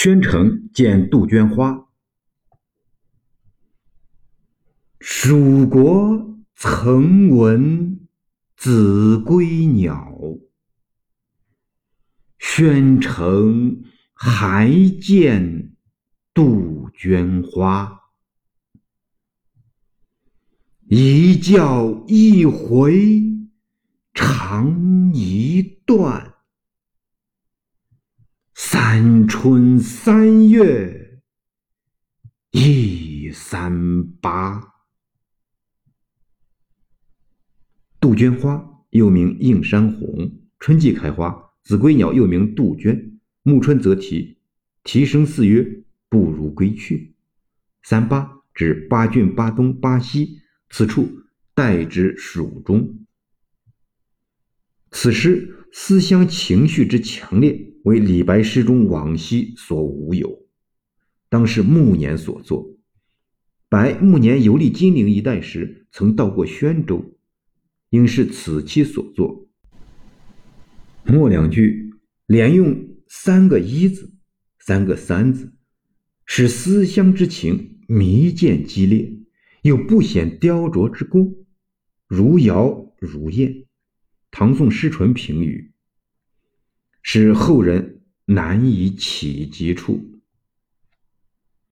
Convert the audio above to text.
宣城见杜鹃花。蜀国曾闻子规鸟，宣城还见杜鹃花。一教一回长一段。三春三月一三八。杜鹃花又名映山红，春季开花。子规鸟又名杜鹃，暮春则啼，啼声似曰：“不如归去。”三八指八郡八东八西，此处代指蜀中。此诗思乡情绪之强烈。为李白诗中往昔所无有，当是暮年所作。白暮年游历金陵一带时，曾到过宣州，应是此期所作。末两句连用三个“一”字，三个“三”字，使思乡之情弥渐激烈，又不显雕琢之功，如谣如燕。唐宋诗纯评语。使后人难以企及处。